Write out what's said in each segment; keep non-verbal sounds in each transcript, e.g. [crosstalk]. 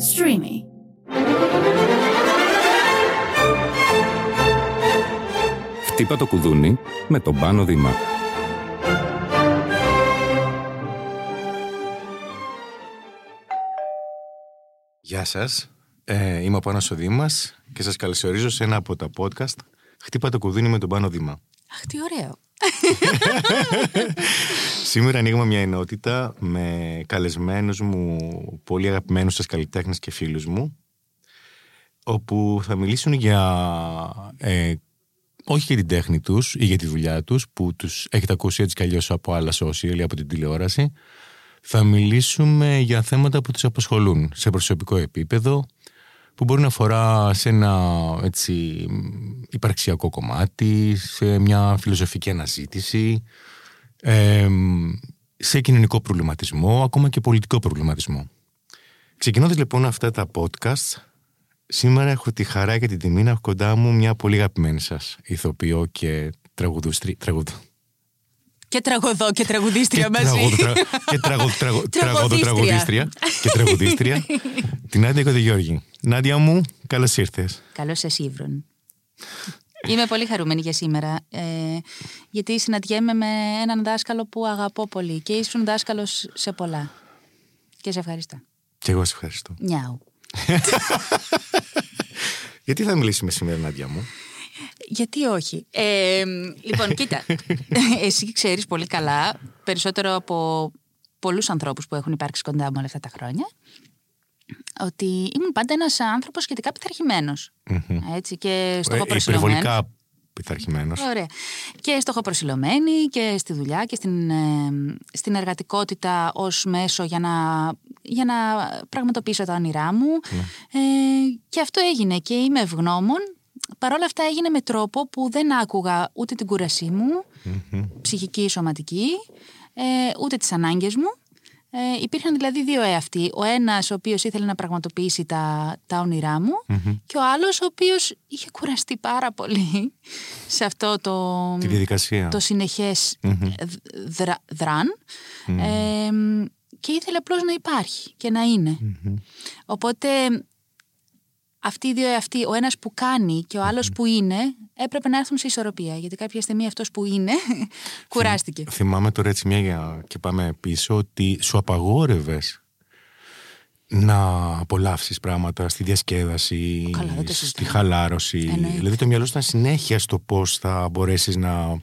Streamy. Χτύπα το κουδούνι με τον Πάνο Δήμα. Γεια σας, ε, είμαι ο Πάνος ο Δήμας και σας καλωσορίζω σε ένα από τα podcast «Χτύπα το κουδούνι με τον Πάνο Δήμα». Αχ, τι ωραίο. Σήμερα ανοίγουμε μια ενότητα με καλεσμένους μου, πολύ αγαπημένους σας καλλιτέχνες και φίλους μου, όπου θα μιλήσουν για, ε, όχι για την τέχνη τους ή για τη δουλειά τους, που τους έχετε ακούσει έτσι κι αλλιώς από άλλα social ή από την τηλεόραση. Θα μιλήσουμε για θέματα που τους απασχολούν σε προσωπικό επίπεδο, που μπορεί να αφορά σε ένα έτσι, υπαρξιακό κομμάτι, σε μια φιλοσοφική αναζήτηση, ε, σε κοινωνικό προβληματισμό, ακόμα και πολιτικό προβληματισμό. Ξεκινώντας λοιπόν αυτά τα podcast, σήμερα έχω τη χαρά και την τιμή να έχω κοντά μου μια πολύ αγαπημένη σας ηθοποιό και τραγουδούστρι, τραγουδ, Και τραγωδό και τραγουδίστρια μαζί. τραγουδ- τρα- και τραγουδ- τραγου- τραγουδοτραγουδίστρια [laughs] και τραγουδίστρια, [laughs] την Νάντια Κοντογιώργη. Νάντια μου, καλώς ήρθες. Καλώς σας ύβρον. Είμαι πολύ χαρούμενη για σήμερα, ε, γιατί συναντιέμαι με έναν δάσκαλο που αγαπώ πολύ και ήσουν δάσκαλος σε πολλά. Και σε ευχαριστώ. Και εγώ σε ευχαριστώ. Νιάου. [laughs] Γιατί θα μιλήσουμε σήμερα, Νάντια μου; Γιατί όχι. Ε, λοιπόν, κοίτα. [laughs] Εσύ ξέρεις πολύ καλά, περισσότερο από πολλούς ανθρώπους που έχουν υπάρξει κοντά μου όλα αυτά τα χρόνια, ότι ήμουν πάντα ένας άνθρωπος σχετικά πειθαρχημένος. Έτσι, και στόχο Ε, υπερβολικά πειθαρχημένος. Ωραία. Και στοχοπροσιλωμένη και στη δουλειά και στην, ε, στην εργατικότητα ως μέσο για να, για να πραγματοποιήσω τα όνειρά μου. Ε, και αυτό έγινε και είμαι ευγνώμων. Παρ' όλα αυτά έγινε με τρόπο που δεν άκουγα ούτε την κούρασή μου, ψυχική ή σωματική, ε, ούτε τις ανάγκες μου. Ε, υπήρχαν δηλαδή δύο εαυτοί. Ο ένας ο οποίος ήθελε να πραγματοποιήσει τα, τα όνειρά μου και ο άλλος ο οποίος είχε κουραστεί πάρα πολύ [laughs] σε αυτό το, Τη διαδικασία. το συνεχές δρα- δραν ε, και ήθελε απλώς να υπάρχει και να ειναι Οπότε αυτοί οι δύο εαυτοί, ο ένας που κάνει και ο άλλος που είναι, έπρεπε να έρθουν σε ισορροπία. Γιατί κάποια στιγμή αυτός που είναι [laughs] κουράστηκε. Θυμάμαι τώρα έτσι μια για- και πάμε πίσω ότι σου απαγόρευες να απολαύσεις πράγματα στη διασκέδαση, Καλά, δεν το στη συζητάμε. χαλάρωση. Εννοείται. Δηλαδή το μυαλό σου ήταν συνέχεια στο πώς θα μπορέσεις να,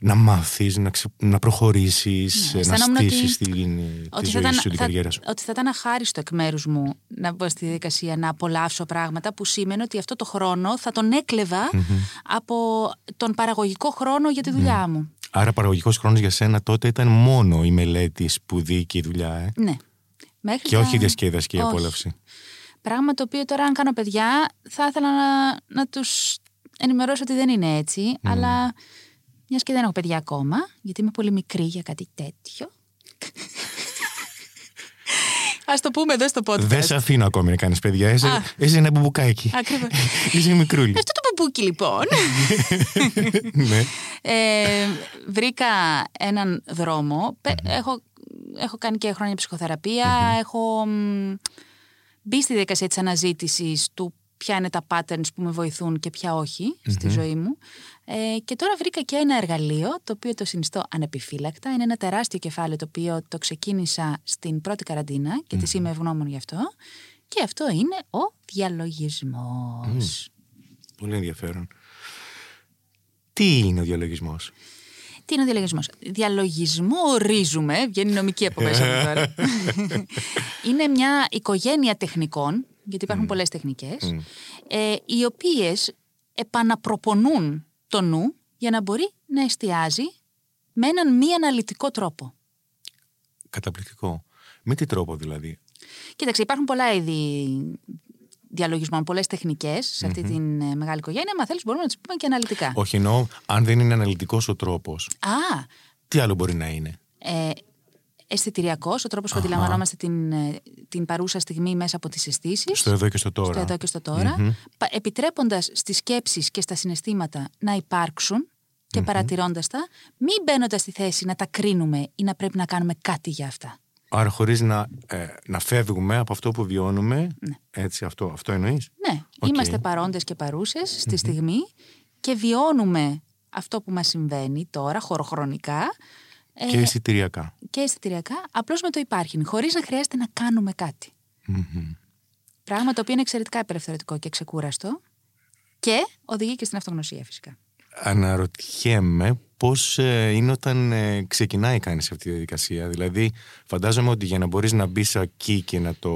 να μάθεις, να, ξε- να προχωρήσεις, Ναι, να αισθανόμουν ότι- στήσεις την, τη Ότι ζωή θα, σου, ήταν, την θα- καριέρα σου. ότι θα ήταν αχάριστο εκ μέρους μου να μπω στη διαδικασία να απολαύσω πράγματα που σήμαινε ότι αυτό το χρόνο θα τον εκλεβα από τον παραγωγικό χρόνο για τη δουλειά μου. Άρα παραγωγικός χρόνος για σένα τότε ήταν μόνο η μελέτη, η σπουδή και η δουλειά, ε; Ναι. Μέχρι και τα- όχι η διασκέδαση και η Όχι. απόλαυση. Πράγμα το οποίο τώρα αν κάνω παιδιά θα ήθελα να, να τους ενημερώσω ότι δεν είναι έτσι, αλλά μιας και δεν έχω παιδιά ακόμα, γιατί είμαι πολύ μικρή για κάτι τέτοιο. Ας το πούμε εδώ στο podcast. Δεν σε αφήνω ακόμη να κάνεις παιδιά, είσαι, είσαι ένα μπουμπουκάκι. Ακριβώς. [laughs] είσαι μικρούλι. Αυτό το μπουμπούκι λοιπόν. [laughs] ναι. ε, βρήκα έναν δρόμο. Πε- Έχω, έχω κάνει και χρόνια ψυχοθεραπεία. Έχω μ, μπει στη διαδικασία της αναζήτησης του ποια είναι τα patterns που με βοηθούν και ποια όχι στη ζωή μου. Ε, και τώρα βρήκα και ένα εργαλείο το οποίο το συνιστώ ανεπιφύλακτα. Είναι ένα τεράστιο κεφάλαιο το οποίο το ξεκίνησα στην πρώτη καραντίνα και της είμαι ευγνώμων γι' αυτό. Και αυτό είναι ο διαλογισμός. Πολύ ενδιαφέρον. Τι είναι ο διαλογισμός; Τι είναι ο διαλογισμός; Διαλογισμό ορίζουμε, βγαίνει νομική από μέσα μου τώρα. [laughs] είναι μια οικογένεια τεχνικών, γιατί υπάρχουν πολλές τεχνικές, ε, οι οποίες επαναπροπονούν το νου για να μπορεί να εστιάζει με έναν μη αναλυτικό τρόπο. Καταπληκτικό. Με τι τρόπο δηλαδή; Κοίταξε, υπάρχουν πολλά είδη διαλογισμών, πολλές τεχνικές σε αυτή την ε, μεγάλη οικογένεια. Αν θέλεις, μπορούμε να τις πούμε και αναλυτικά. Όχι εννοώ, αν δεν είναι αναλυτικός ο τρόπος, Α, τι άλλο μπορεί να είναι; ε, αισθητηριακός, ο τρόπος που αντιλαμβανόμαστε την, ε, την παρούσα στιγμή μέσα από τις αισθήσεις. Στο εδώ και στο τώρα. Στο εδώ και στο τώρα. Επιτρέποντας στις σκέψεις και στα συναισθήματα να υπάρξουν και παρατηρώντας τα, μην μπαίνοντας στη θέση να τα κρίνουμε ή να πρέπει να κάνουμε κάτι για αυτά. Άρα χωρίς να, ε, να φεύγουμε από αυτό που βιώνουμε. Έτσι, αυτό, αυτό εννοείς; Ναι, Οκ. είμαστε παρόντες και παρούσες στη στιγμή και βιώνουμε αυτό που μας συμβαίνει τώρα, χωροχρονικά ε, Και αισθητηριακά. και αισθητηριακά, απλώς με το υπάρχειν, χωρίς να χρειάζεται να κάνουμε κάτι. Πράγμα το οποίο είναι εξαιρετικά απελευθερωτικό και ξεκούραστο και οδηγεί και στην αυτογνωσία φυσικά. Αναρωτιέμαι πώς ε, είναι όταν ε, ξεκινάει κανείς αυτή τη διαδικασία. Δηλαδή, φαντάζομαι ότι για να μπορείς να μπεις εκεί και να, το,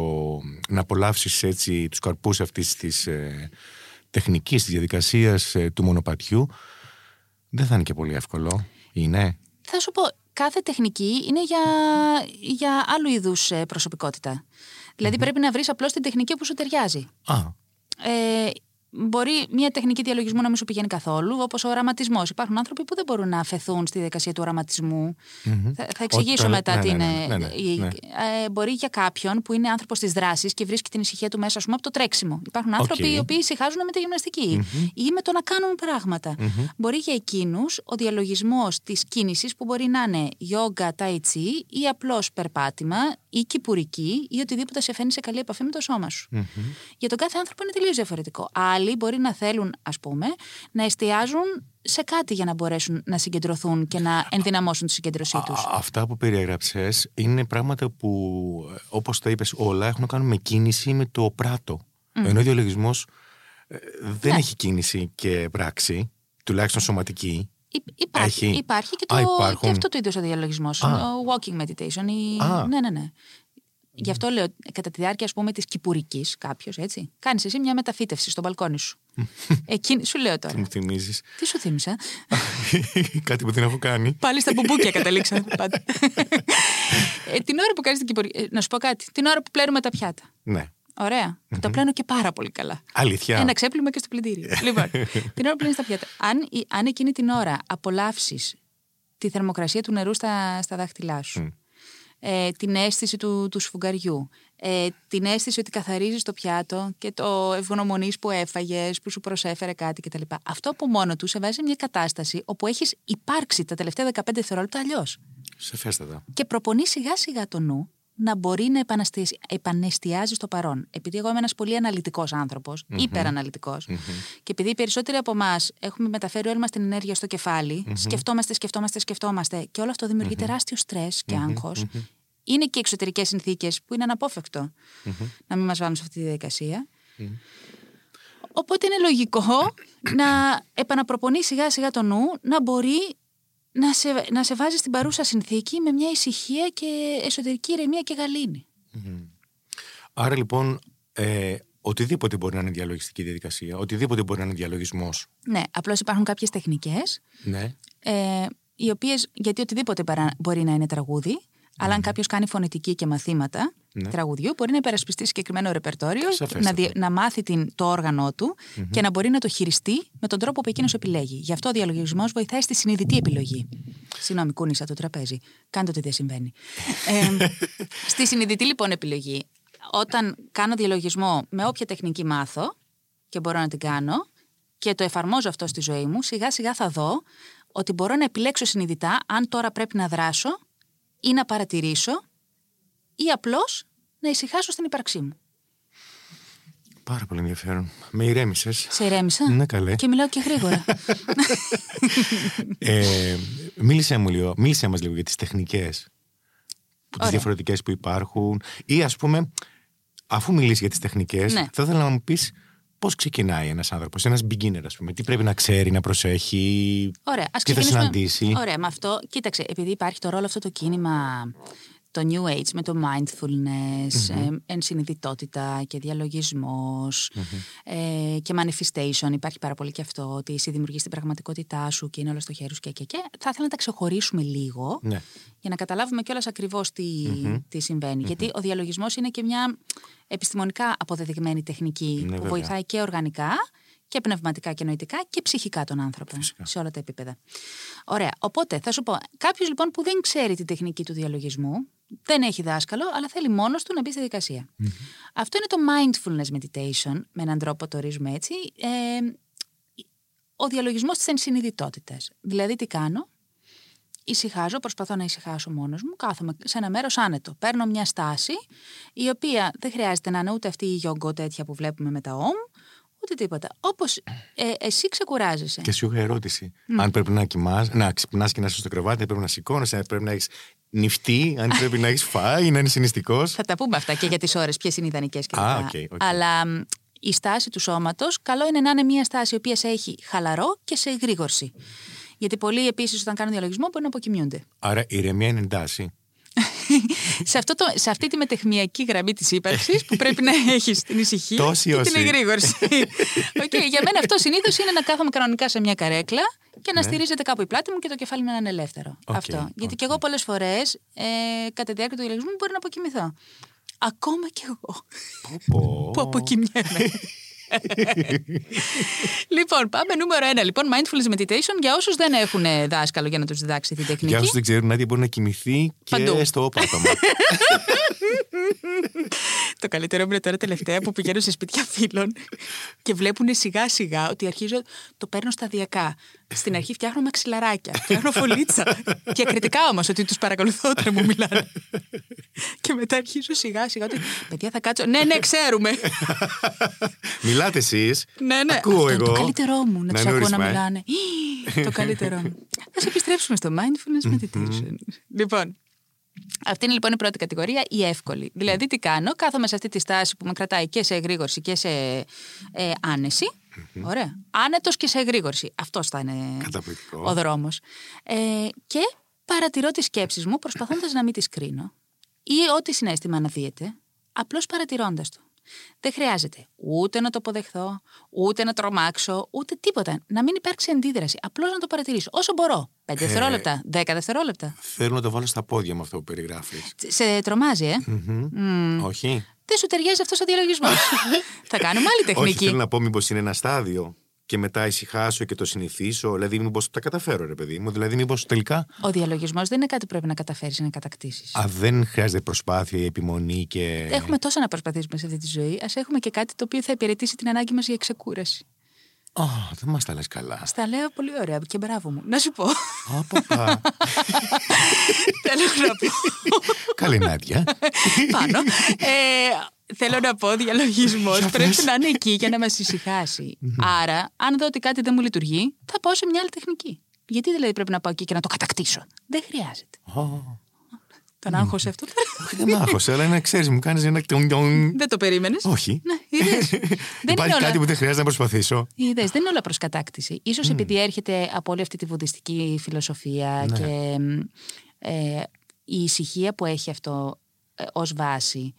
να απολαύσεις έτσι τους καρπούς αυτής της ε, τεχνικής, της διαδικασίας ε, του μονοπατιού, δεν θα είναι και πολύ εύκολο. Είναι; Θα σου πω, κάθε τεχνική είναι για, για άλλου είδους ε, προσωπικότητα. Δηλαδή πρέπει να βρεις απλώς την τεχνική που σου ταιριάζει. Α, Ε, μπορεί μια τεχνική διαλογισμού να μην σου πηγαίνει καθόλου, όπως ο οραματισμός. Υπάρχουν άνθρωποι που δεν μπορούν να αφαιθούν στη διαδικασία του οραματισμού. Θα, θα εξηγήσω Όταν- μετά ναι, τι ναι, είναι. ναι, ναι, ναι, η- ναι. ε, μπορεί για κάποιον που είναι άνθρωπος της δράσης και βρίσκει την ησυχία του μέσα, ας πούμε, από το τρέξιμο. Υπάρχουν άνθρωποι Οκ. οι οποίοι ησυχάζουν με τη γυμναστική ή με το να κάνουν πράγματα. Μπορεί για εκείνους ο διαλογισμός της κίνησης που μπορεί να είναι γιόγκα, τάι τσι ή απλώς περπάτημα ή κηπουρική ή οτιδήποτε σε φέρνει σε καλή επαφή με το σώμα σου. Για τον κάθε άνθρωπο είναι τελείως διαφορετικό. Άλλοι μπορεί να θέλουν, ας πούμε, να εστιάζουν σε κάτι για να μπορέσουν να συγκεντρωθούν και να ενδυναμώσουν τη συγκέντρωσή τους. Α, Αυτά που περιέγραψες είναι πράγματα που, ε, όπως τα είπες όλα, έχουν να κάνουν με κίνηση με το πράτο. Ενώ ο διαλογισμός ε, δεν Ναι. έχει κίνηση και πράξη, τουλάχιστον σωματική. Υπάρχει, Έχει. υπάρχει και, το, Α, υπάρχουν. και αυτό το είδος ο διαλογισμός. Α. Ο walking meditation. Η... Α. Ναι, ναι, ναι. Γι' αυτό λέω, κατά τη διάρκεια, ας πούμε, της κυπουρικής, κάποιος έτσι, κάνεις εσύ μια μεταφύτευση στο μπαλκόνι σου. [laughs] Εκείνη, σου λέω Τι τώρα. μου θυμίζεις. Τι σου θύμισα; [laughs] Κάτι που δεν έχω κάνει. Πάλι στα μπουμπούκια καταλήξαμε πάντα. ε, την ώρα που κάνεις την κυπουρική. ε, να σου πω κάτι. Την ώρα που πλένουμε τα πιάτα. Ναι. Ωραία. Και το πλένω και πάρα πολύ καλά. Αλήθεια. Ένα ξέπλυμα και στο πλυντήριο. λοιπόν, [laughs] την ώρα που πλένεις τα πιάτα. Αν, η- αν εκείνη την ώρα απολαύσεις τη θερμοκρασία του νερού στα, στα δάχτυλά σου, ε, την αίσθηση του, του σφουγγαριού, ε, την αίσθηση ότι καθαρίζεις το πιάτο και το ευγνωμονείς που έφαγες, που σου προσέφερε κάτι κτλ. Αυτό από μόνο του σε βάζει σε μια κατάσταση όπου έχεις υπάρξει τα τελευταία 15 δευτερόλεπτα αλλιώς. Σεφέστατα. Και προπονείς σιγά σιγά το νου να μπορεί να επαναστιαζει- επανεστιάζει στο παρόν. Επειδή εγώ είμαι ένας πολύ αναλυτικός άνθρωπος, υπεραναλυτικός, και επειδή οι περισσότεροι από εμάς έχουμε μεταφέρει όλη μας την ενέργεια στο κεφάλι, σκεφτόμαστε, σκεφτόμαστε, σκεφτόμαστε, και όλο αυτό δημιουργεί τεράστιο στρες και άγχος. Είναι και εξωτερικές συνθήκες που είναι αναπόφευκτο να μην μας βάλουν σε αυτή τη διαδικασία. Οπότε είναι λογικό να επαναπροπονεί σιγά σιγά το νου να μπορεί να σε, να σε βάζει στην παρούσα συνθήκη με μια ησυχία και εσωτερική ηρεμία και γαλήνη. Άρα λοιπόν, ε, οτιδήποτε μπορεί να είναι διαλογιστική διαδικασία, οτιδήποτε μπορεί να είναι διαλογισμός. Ναι, απλώς υπάρχουν κάποιες τεχνικές Ναι. ε, οι οποίες, γιατί οτιδήποτε παρά- μπορεί να είναι τραγούδι, αλλά αν κάποιος κάνει φωνητική και μαθήματα Ναι. τραγουδιού, μπορεί να υπερασπιστεί συγκεκριμένο ρεπερτόριο, Σαφέστατα. να, δι- να μάθει την, το όργανό του και να μπορεί να το χειριστεί με τον τρόπο που εκείνος επιλέγει. Γι' αυτό ο διαλογισμός βοηθάει στη συνειδητή επιλογή. Συγγνώμη, κούνησα το τραπέζι. Κάντε ότι δεν συμβαίνει. [laughs] ε, στη συνειδητή λοιπόν επιλογή, όταν κάνω διαλογισμό με όποια τεχνική μάθω και μπορώ να την κάνω και το εφαρμόζω αυτό στη ζωή μου, σιγά σιγά θα δω ότι μπορώ να επιλέξω συνειδητά αν τώρα πρέπει να δράσω ή να παρατηρήσω ή απλώς να ησυχάσω στην ύπαρξή μου. Πάρα πολύ ενδιαφέρον. Με ηρέμησες. Σε ηρέμησα. Ναι, καλέ. Και μιλάω και γρήγορα. ε, μίλησέ μου λίγο, μίλησέ μας λίγο για τις τεχνικές που τις Ωραία. διαφορετικές που υπάρχουν ή ας πούμε αφού μιλήσεις για τις τεχνικές Ναι. θα ήθελα να μου πεις πώς ξεκινάει ένας άνθρωπος, ένας beginner ας πούμε τι πρέπει να ξέρει, να προσέχει Ωραία, ας τι θα ξεκινήσουμε. συναντήσει Ωραία, με αυτό, κοίταξε, επειδή υπάρχει το ρόλο αυτό το κίνημα, το New Age με το mindfulness, ε, ενσυνειδητότητα και διαλογισμος ε, και manifestation, υπάρχει πάρα πολύ και αυτό, ότι εσύ δημιουργείς την πραγματικότητά σου και είναι όλα στο χέρι σου και, και, και. Θα ήθελα να τα ξεχωρίσουμε λίγο, ναι. για να καταλάβουμε κιόλας ακριβώς τι, τι συμβαινει Γιατί ο διαλογισμός είναι και μια επιστημονικά αποδεδειγμένη τεχνική που βέβαια. βοηθάει και οργανικά και πνευματικά και νοητικά και ψυχικά τον άνθρωπο. Φυσικά. Σε όλα τα επίπεδα. Ωραία. Οπότε θα σου πω, κάποιος λοιπόν που δεν ξέρει τη τεχνική του διαλογισμού, δεν έχει δάσκαλο, αλλά θέλει μόνος του να μπει στη διαδικασια Αυτό είναι το mindfulness meditation, με έναν τρόπο το ορίζουμε έτσι. Ε, ο διαλογισμός της ενσυνειδητότητας. Δηλαδή τι κάνω, ησυχάζω, προσπαθώ να ησυχάσω μόνος μου, κάθομαι σε ένα μέρος άνετο. Παίρνω μια στάση, η οποία δεν χρειάζεται να είναι ούτε αυτή η γιόγκο τέτοια που βλέπουμε με τα όμ, ούτε τίποτα. Όπως ε, εσύ ξεκουράζεσαι. Και σου είχα ερώτηση. Αν πρέπει να κοιμάσαι, να ξυπνάς και να είσαι στο κρεβάτι, αν πρέπει να σηκώνεσαι, αν πρέπει να έχεις νιφτεί, αν πρέπει να έχεις φάει, να είναι νηστικός. Θα τα πούμε αυτά και για τις ώρες, ποιες είναι ιδανικές κλπ. Α, οκ, οκ. Αλλά μ, η στάση του σώματος, καλό είναι να είναι μια στάση η οποία σε έχει χαλαρό και σε εγρήγορση. Γιατί πολλοί επίσης όταν κάνουν διαλογισμό μπορεί να αποκοιμιούνται. Άρα η ηρεμία είναι εντάση. Σε, αυτό το, σε αυτή τη μεταιχμιακή γραμμή της ύπαρξης που πρέπει να έχεις την ησυχία Τόση και όση. την εγρήγορση. Οκ, για μένα αυτό συνήθως είναι να κάθομαι κανονικά σε μια καρέκλα και να στηρίζεται κάπου η πλάτη μου και το κεφάλι μου να είναι ελεύθερο. Οκ, αυτό. Γιατί οκ. και εγώ πολλές φορές ε, κατά τη διάρκεια του διαλογισμού μπορεί να αποκοιμηθώ. Ακόμα κι εγώ Πω. που αποκοιμιέμαι. Λοιπόν, πάμε νούμερο ένα. Λοιπόν, mindfulness meditation για όσους δεν έχουν ε, δάσκαλο για να τους διδάξει τη τεχνική. Για όσους δεν ξέρουν, Νάντια μπορεί να κοιμηθεί και Παντού. στο πάτωμα. Το καλύτερο μου είναι τώρα τελευταία που πηγαίνω σε σπίτια φίλων και βλέπουν σιγά σιγά ότι αρχίζω, το παίρνω σταδιακά. Στην αρχή φτιάχνω μαξιλαράκια, φτιάχνω φωλίτσα. Διακριτικά όμως, ότι τους παρακολουθώ όταν μου μιλάνε. και μετά αρχίζω σιγά σιγά ότι. Παιδιά, θα κάτσω. Ναι, ναι, ξέρουμε. Μιλάτε εσείς. ναι, ναι. Ακούω Αυτό εγώ. είναι το καλύτερό μου να Να του είναι ακούω να ορισμά, ε. μιλάνε. Ι, το καλύτερό μου. [laughs] Α επιστρέψουμε στο mindfulness meditation. λοιπόν, αυτή είναι λοιπόν η πρώτη κατηγορία, η εύκολη. Δηλαδή, τι κάνω, κάθομαι σε αυτή τη στάση που με κρατάει και σε εγρήγορση και σε ε, άνεση. Ωραία. Άνετος και σε εγρήγορση. Αυτός θα είναι Καταπληκτικό. ο δρόμος. Ε, και παρατηρώ τις σκέψεις μου προσπαθώντας να μην τις κρίνω ή ό,τι συνέστημα αναδύεται, απλώς παρατηρώντας το. Δεν χρειάζεται ούτε να το αποδεχθώ, ούτε να τρομάξω, ούτε τίποτα. Να μην υπάρξει αντίδραση. Απλώς να το παρατηρήσω όσο μπορώ. 5 δευτερόλεπτα, 10 δευτερόλεπτα. Θέλω να το βάλω στα πόδια με αυτό που περιγράφεις. Σε τρομάζει, ε; Όχι. Δεν σου ταιριάζει αυτός ο διαλογισμός. [laughs] Θα κάνουμε άλλη Όχι, τεχνική. θέλω να πω μήπως είναι ένα στάδιο και μετά ησυχάσω και το συνηθίσω. Δηλαδή, μήπως τα καταφέρω, ρε παιδί μου. Δηλαδή, μήπως τελικά Ο διαλογισμός δεν είναι κάτι που πρέπει να καταφέρεις να κατακτήσεις. α, δεν χρειάζεται προσπάθεια ή επιμονή και. Έχουμε τόσα να προσπαθήσουμε σε αυτή τη ζωή. Α έχουμε και κάτι το οποίο θα υπηρετήσει την ανάγκη μας για ξεκούραση. Ω, δεν μας τα λες καλά. Στα λέω πολύ ωραία και μπράβο μου. Να σου πω. Απαπα. Θέλω [laughs] να πω. Καλή Νάντια. Πάνω. Ε, θέλω να πω, διαλογισμός Για πρέπει πες. να είναι εκεί για να μας ησυχάσει. Άρα, αν δω ότι κάτι δεν μου λειτουργεί, θα πάω σε μια άλλη τεχνική. Γιατί δηλαδή πρέπει να πάω εκεί και να το κατακτήσω; Δεν χρειάζεται. Ω, Τον άγχος αυτό. Όχι, δεν μ' άχωσε, αλλά να ξέρεις, μου κάνεις ένα. τιον, τιον. Δεν το περίμενες; Όχι. Ναι, είδες. [laughs] δεν είναι Υπάρχει όλα. κάτι που δεν χρειάζεται να προσπαθήσω. Είδες, δεν είναι όλα προς κατάκτηση. Ίσως επειδή έρχεται από όλη αυτή τη βουδιστική φιλοσοφία Ναι. και μ, ε, η ησυχία που έχει αυτό ε, ως βάση.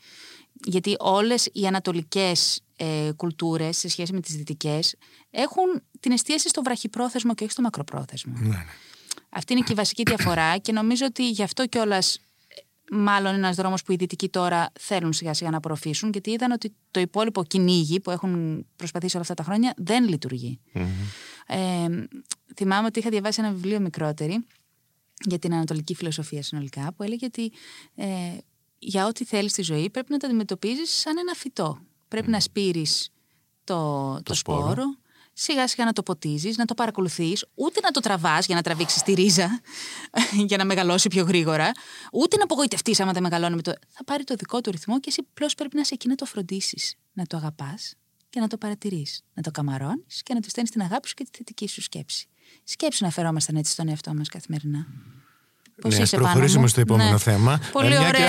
Γιατί όλες οι ανατολικές ε, κουλτούρες σε σχέση με τις δυτικές έχουν την εστίαση στο βραχυπρόθεσμο και όχι στο μακροπρόθεσμο. Ναι, ναι. Αυτή είναι και η βασική διαφορά και νομίζω ότι γι' αυτό κιόλας μάλλον ένας δρόμος που οι δυτικοί τώρα θέλουν σιγά σιγά να απορροφήσουν, γιατί είδαν ότι το υπόλοιπο κυνήγι που έχουν προσπαθήσει όλα αυτά τα χρόνια δεν λειτουργεί. Ε, θυμάμαι ότι είχα διαβάσει ένα βιβλίο μικρότερη για την ανατολική φιλοσοφία συνολικά, που έλεγε ότι ε, για ό,τι θέλεις στη ζωή πρέπει να το αντιμετωπίζεις σαν ένα φυτό. Πρέπει να σπείρεις το, το, σπόρο. σπόρο, σιγά σιγά να το ποτίζεις, να το παρακολουθείς, ούτε να το τραβάς για να τραβήξεις τη ρίζα, [laughs] για να μεγαλώσει πιο γρήγορα, ούτε να απογοητευτείς άμα δεν μεγαλώνει με το... Θα πάρει το δικό του ρυθμό και εσύ απλώς πρέπει να είσαι εκεί να το φροντίσεις, να το αγαπάς και να το παρατηρείς, να το καμαρώνεις και να του στέλνεις την αγάπη σου και τη θετική σου σκέψη. Σκέψου να φερόμασταν έτσι στον εαυτό μας καθημερινά. Πώς Ναι, ας είσαι πάνω προχωρήσουμε μου; στο επόμενο Ναι. θέμα. Πολύ Ε, μια ωραία.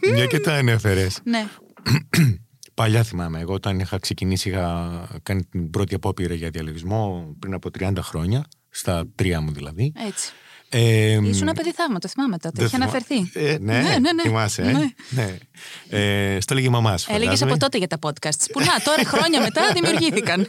Και... [laughs] μια και τα ανέφερε. ναι. [clears throat] Παλιά θυμάμαι, εγώ όταν είχα ξεκινήσει, είχα κάνει την πρώτη απόπειρα για διαλογισμό πριν από 30 χρόνια, στα τρία μου δηλαδή. Έτσι. Ε, Ήσουν ένα παιδί θαύμα, το θυμάμαι τότε. δεν Είχε θυμά- αναφερθεί. Ε, ναι, ναι, ναι, ναι. θυμάσαι. Ε; Ναι. Ναι. Ε, στο έλεγε η μαμά σου. Έλεγες φαντάζομαι. από τότε για τα podcasts. Που να, τώρα χρόνια μετά [laughs] δημιουργήθηκαν.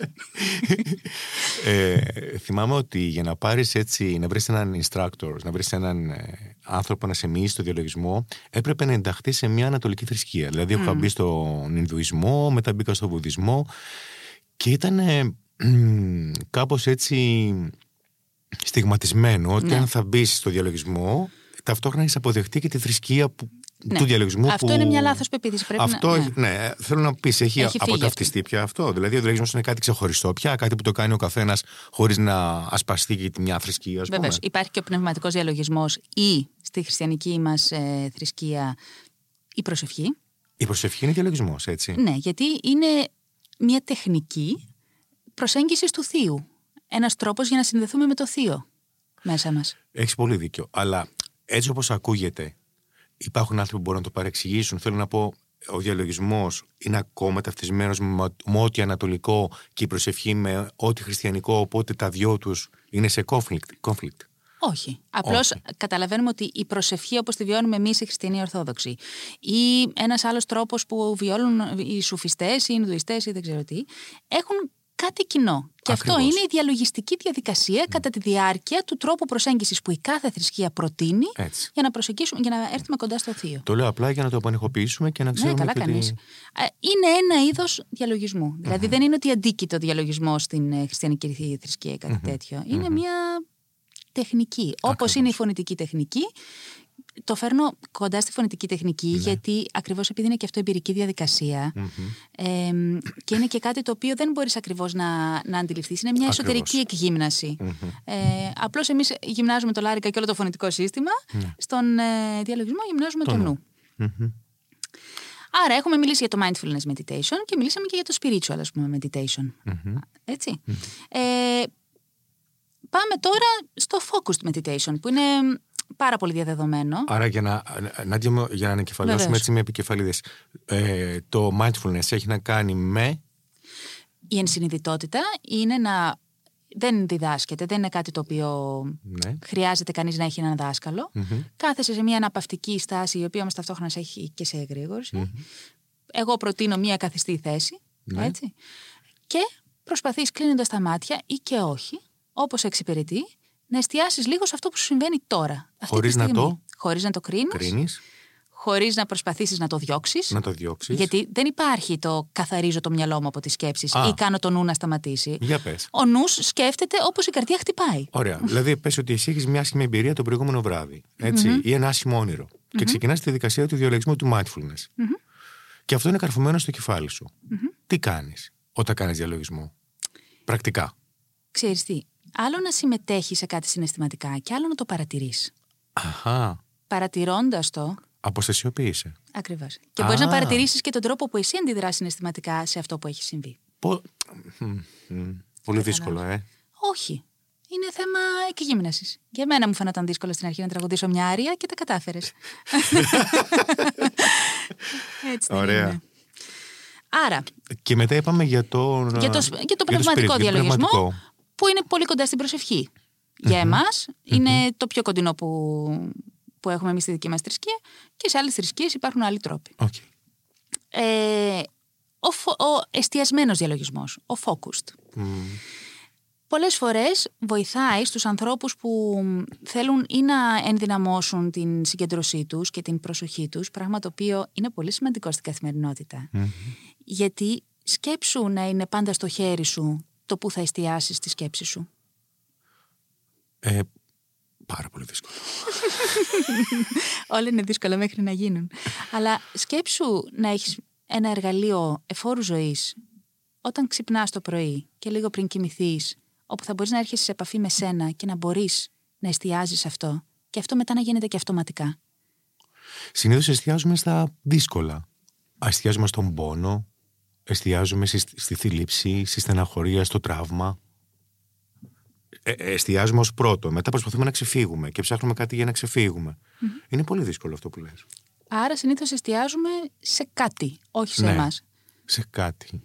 Ε, θυμάμαι ότι για να πάρεις έτσι, να βρεις έναν instructor, να βρεις έναν ε, άνθρωπο να σε μοιήσει στο διαλογισμό, έπρεπε να ενταχθείς σε μια ανατολική θρησκεία. Δηλαδή, είχα μπει στον Ινδουισμό, μετά μπήκα στο Βουδισμό και ήταν ε, μ, κάπως έτσι στιγματισμένο ότι Ναι. αν θα μπεις στο διαλογισμό, ταυτόχρονα έχεις αποδεχτεί και τη θρησκεία που Ναι. του διαλογισμού. Αυτό που... είναι μια λάθος πεποίθηση. Πρέπει αυτό, να... έχει- ναι. θέλω να πεις, έχει, Έχει φύγει αποταυτιστεί πια αυτό. Δηλαδή, ο διαλογισμός είναι κάτι ξεχωριστό πια, κάτι που το κάνει ο καθένας χωρίς να ασπαστεί και τη μια θρησκεία, ας πούμε. Βεβαίω. Υπάρχει και ο πνευματικός διαλογισμός ή στη χριστιανική μας ε, θρησκεία η προσευχή. Η προσευχή είναι διαλογισμός, έτσι. Ναι, γιατί είναι μια τεχνική προσέγγισης του θείου. Ένας τρόπος για να συνδεθούμε με το θείο μέσα μας. Έχεις πολύ δίκιο. Αλλά έτσι όπως ακούγεται, υπάρχουν άνθρωποι που μπορούν να το παρεξηγήσουν. Θέλω να πω, ο διαλογισμός είναι ακόμα ταυτισμένος με, με ό,τι ανατολικό και η προσευχή με ό,τι χριστιανικό. Οπότε τα δυο τους είναι σε conflict. conflict. Όχι. Απλώς Όχι. καταλαβαίνουμε ότι η προσευχή όπως τη βιώνουμε εμείς οι χριστιανοί Ορθόδοξοι ή ένας άλλος τρόπος που βιώνουν οι σουφιστές ή οι Ινδουιστές ή δεν ξέρω τι, έχουν κάτι κοινό. Και αυτό Ακριβώς. είναι η διαλογιστική διαδικασία κατά τη διάρκεια του τρόπου προσέγγισης που η κάθε θρησκεία προτείνει Έτσι. για να, προσεγγίσουμε, για να έρθουμε κοντά στο θείο. Το λέω απλά για να το επανεχοποιήσουμε και να Ναι, ξέρουμε καλά και κάνεις. τι- Είναι ένα είδος διαλογισμού. Δηλαδή δεν είναι ότι αντίκειτο διαλογισμό στην ε, χριστιανική θρησκεία ή κάτι τέτοιο. Είναι μια τεχνική. Όπως Ακριβώς. είναι η φωνητική τεχνική. Το φέρνω κοντά στη φωνητική τεχνική, Ναι. γιατί ακριβώς επειδή είναι και αυτό εμπειρική διαδικασία, εμ, και είναι και κάτι το οποίο δεν μπορείς ακριβώς να, να αντιληφθείς. Είναι μια Ακριβώς. εσωτερική εκγύμναση. Ε, Απλώς εμείς γυμνάζουμε το λάρικα και όλο το φωνητικό σύστημα. Στον ε, διαλογισμό γυμνάζουμε το, Ναι. Το νου. νου. Άρα έχουμε μιλήσει για το mindfulness meditation και μιλήσαμε και για το spiritual ας πούμε meditation. ετσι Ε, πάμε τώρα στο focused meditation που είναι πάρα πολύ διαδεδομένο. Άρα για να, Νάντια μου, για να ανακεφαλαιώσουμε Βεβαίως. έτσι με επικεφαλίδες. Ε, το mindfulness έχει να κάνει με... Η ενσυνειδητότητα είναι να δεν διδάσκεται, δεν είναι κάτι το οποίο Ναι. χρειάζεται κανείς να έχει έναν δάσκαλο. Κάθεσαι σε μια αναπαυτική στάση η οποία όμως ταυτόχρονα σε έχει και σε εγρήγορση. Εγώ προτείνω μια καθιστή θέση, Ναι. έτσι. Και προσπαθείς κλείνοντας τα μάτια ή και όχι, όπως εξυπηρετεί, να εστιάσεις λίγο σε αυτό που σου συμβαίνει τώρα. Αυτή Χωρίς τη να στιγμή. το Χωρίς να το κρίνεις, κρίνεις, χωρίς να προσπαθήσεις να το διώξεις. να το διώξεις. Γιατί δεν υπάρχει το καθαρίζω το μυαλό μου από τις σκέψεις Α. ή κάνω το νου να σταματήσει. Για πες. Ο νους σκέφτεται όπως η καρδιά χτυπάει. Ωραία. δηλαδή, πες ότι εσύ έχεις μια άσχημη εμπειρία το προηγούμενο βράδυ. Έτσι, ή ένα άσχημο όνειρο. Και ξεκινάς τη διαδικασία του διαλογισμού του mindfulness. Και αυτό είναι καρφωμένο στο κεφάλι σου. Τι κάνεις όταν κάνεις διαλογισμό; Πρακτικά. Ξέρεις τι, άλλο να συμμετέχεις σε κάτι συναισθηματικά και άλλο να το παρατηρείς. Αχά. Παρατηρώντας το, Αποστασιοποίησε. ακριβώς. Και μπορείς να Α. παρατηρήσεις και τον τρόπο που εσύ αντιδράς συναισθηματικά σε αυτό που έχει συμβεί. Πο... Μμ, μμ. Πολύ δύσκολο, ε. Όχι. Είναι θέμα εκγύμνασης. Για μένα μου φαίνονταν δύσκολο στην αρχή να τραγουδήσω μια άρια και τα κατάφερες. [laughs] Έτσι δεν Ωραία. είναι. Άρα, Και μετά είπαμε για το. για το, για το πνευματικό spirit, για το διαλογισμό, πνευματικό. Που είναι πολύ κοντά στην προσευχή. Για εμάς είναι το πιο κοντινό που, που έχουμε εμείς στη δική μας θρησκεία και σε άλλες θρησκείες υπάρχουν άλλοι τρόποι. Οκ. Ε, ο, φο- ο εστιασμένος διαλογισμός, ο focused. Πολλές φορές βοηθάει στους ανθρώπους που θέλουν ή να ενδυναμώσουν την συγκέντρωσή τους και την προσοχή τους, πράγμα το οποίο είναι πολύ σημαντικό στην καθημερινότητα. Γιατί σκέψου να είναι πάντα στο χέρι σου το που θα εστιάσεις τη σκέψη σου; Ε, πάρα πολύ δύσκολο. [laughs] Όλα είναι δύσκολα μέχρι να γίνουν. Αλλά σκέψου να έχεις ένα εργαλείο εφόρου ζωής όταν ξυπνάς το πρωί και λίγο πριν κοιμηθείς, όπου θα μπορείς να έρχεσαι σε επαφή με σένα και να μπορείς να εστιάζεις αυτό και αυτό μετά να γίνεται και αυτοματικά. Συνήθως εστιάζουμε στα δύσκολα. Εστιάζουμε στον πόνο, εστιάζουμε στη, στη θλίψη, στη στεναχωρία, στο τραύμα. Ε, ε, εστιάζουμε ως πρώτο. Μετά προσπαθούμε να ξεφύγουμε και ψάχνουμε κάτι για να ξεφύγουμε. Είναι πολύ δύσκολο αυτό που λες. Άρα συνήθως εστιάζουμε σε κάτι, όχι σε Ναι. εμάς. Σε κάτι.